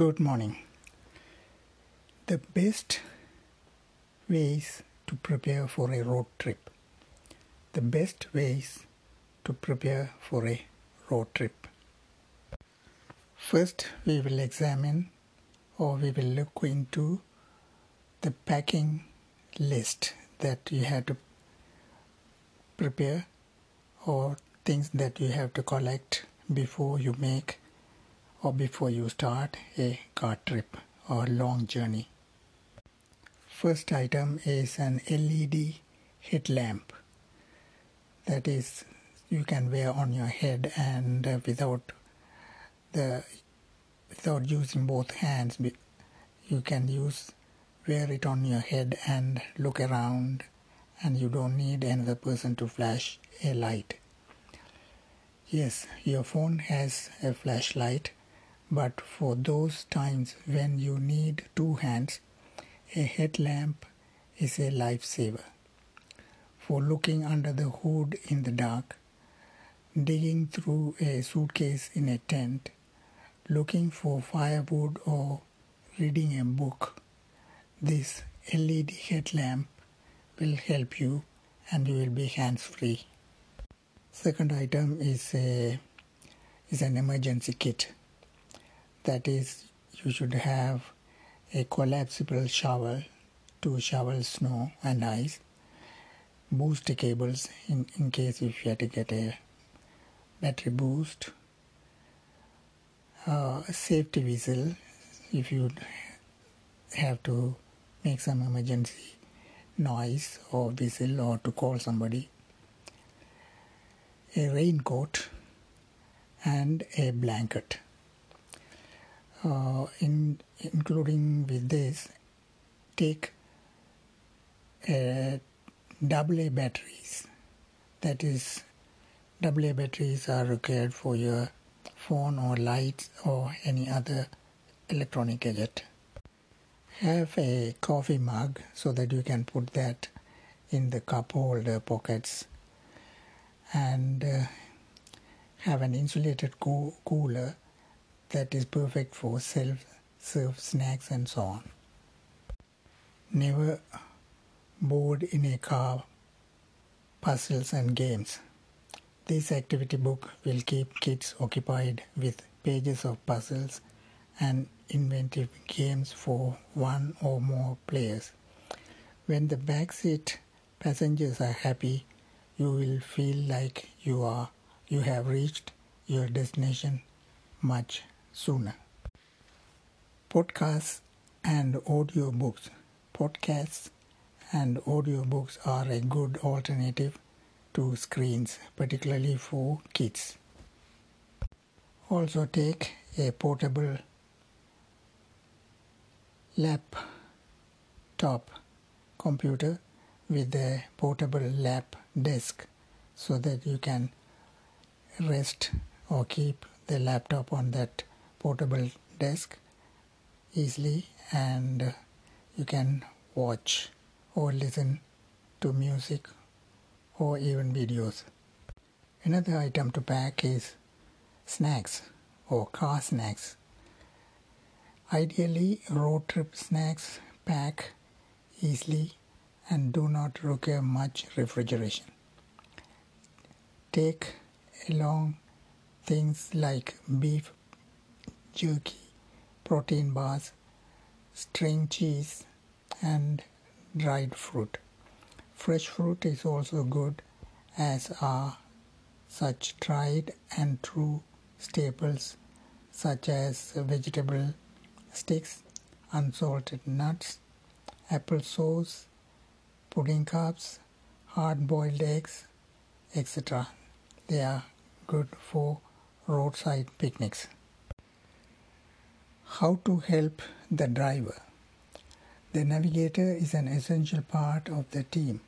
Good morning. The best ways to prepare for a road trip. The best ways to prepare for a road trip. First, we will examine or we will look into the packing list that you have to prepare or things that you have to collect before you make or before you start a car trip or long journey. First item is an LED headlamp that is you can wear on your head and uh, without the without using both hands you can use wear it on your head and look around and you don't need another person to flash a light. Yes your phone has a flashlight but for those times when you need two hands, a headlamp is a lifesaver. For looking under the hood in the dark, digging through a suitcase in a tent, looking for firewood or reading a book, this LED headlamp will help you and you will be hands free. Second item is a is an emergency kit that is you should have a collapsible shovel to shovel snow and ice booster cables in, in case if you have to get a battery boost uh, a safety whistle if you have to make some emergency noise or whistle or to call somebody a raincoat and a blanket uh, in including with this take a AA batteries. That is AA batteries are required for your phone or lights or any other electronic gadget. Have a coffee mug so that you can put that in the cup holder pockets. And uh, have an insulated co- cooler that is perfect for self-serve snacks and so on. Never bored in a car, puzzles and games. This activity book will keep kids occupied with pages of puzzles and inventive games for one or more players. When the backseat passengers are happy, you will feel like you are you have reached your destination much sooner. Podcasts and audiobooks. Podcasts and audiobooks are a good alternative to screens, particularly for kids. Also, take a portable laptop computer with a portable lap desk so that you can rest or keep the laptop on that portable desk easily and you can watch or listen to music or even videos. Another item to pack is snacks or car snacks. Ideally, road trip snacks pack easily and do not require much refrigeration. Take along things like beef jerky, protein bars, string cheese, and dried fruit. Fresh fruit is also good, as are such dried and true staples such as vegetable sticks, unsalted nuts, apple sauce, pudding cups, hard boiled eggs, etc. They are good for roadside picnics. How to help the driver. The navigator is an essential part of the team.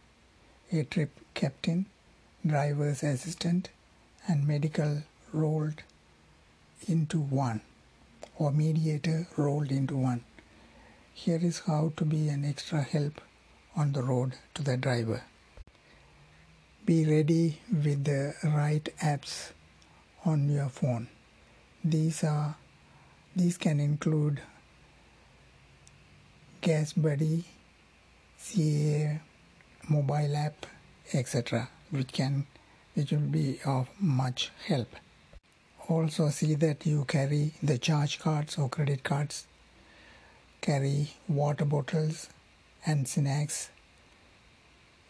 A trip captain, driver's assistant, and medical rolled into one, or mediator rolled into one. Here is how to be an extra help on the road to the driver. Be ready with the right apps on your phone. These are These can include Gas Buddy, CAA mobile app, etc., which can which will be of much help. Also see that you carry the charge cards or credit cards, carry water bottles and snacks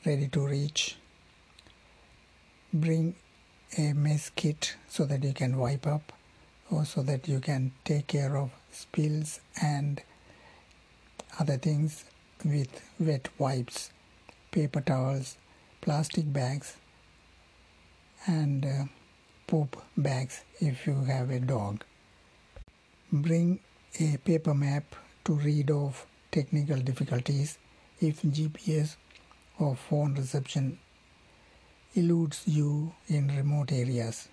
ready to reach. Bring a mess kit so that you can wipe up so that you can take care of spills and other things with wet wipes, paper towels, plastic bags, and uh, poop bags if you have a dog. Bring a paper map to read off technical difficulties if GPS or phone reception eludes you in remote areas.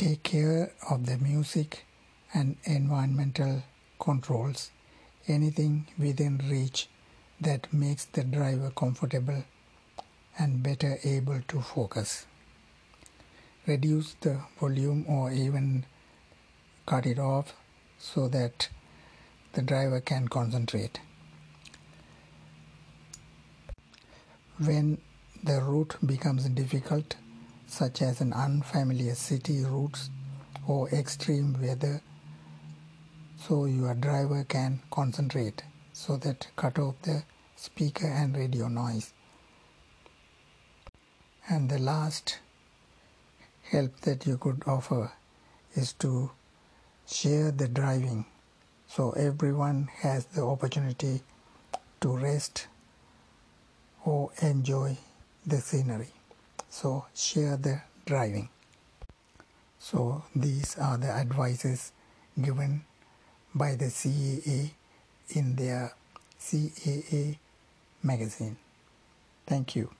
Take care of the music and environmental controls, anything within reach that makes the driver comfortable and better able to focus. Reduce the volume or even cut it off so that the driver can concentrate. When the route becomes difficult, such as an unfamiliar city routes or extreme weather, so your driver can concentrate so that cut off the speaker and radio noise. And the last help that you could offer is to share the driving so everyone has the opportunity to rest or enjoy the scenery. So share the driving. So these are the advices given by the CAA in their CAA magazine. Thank you.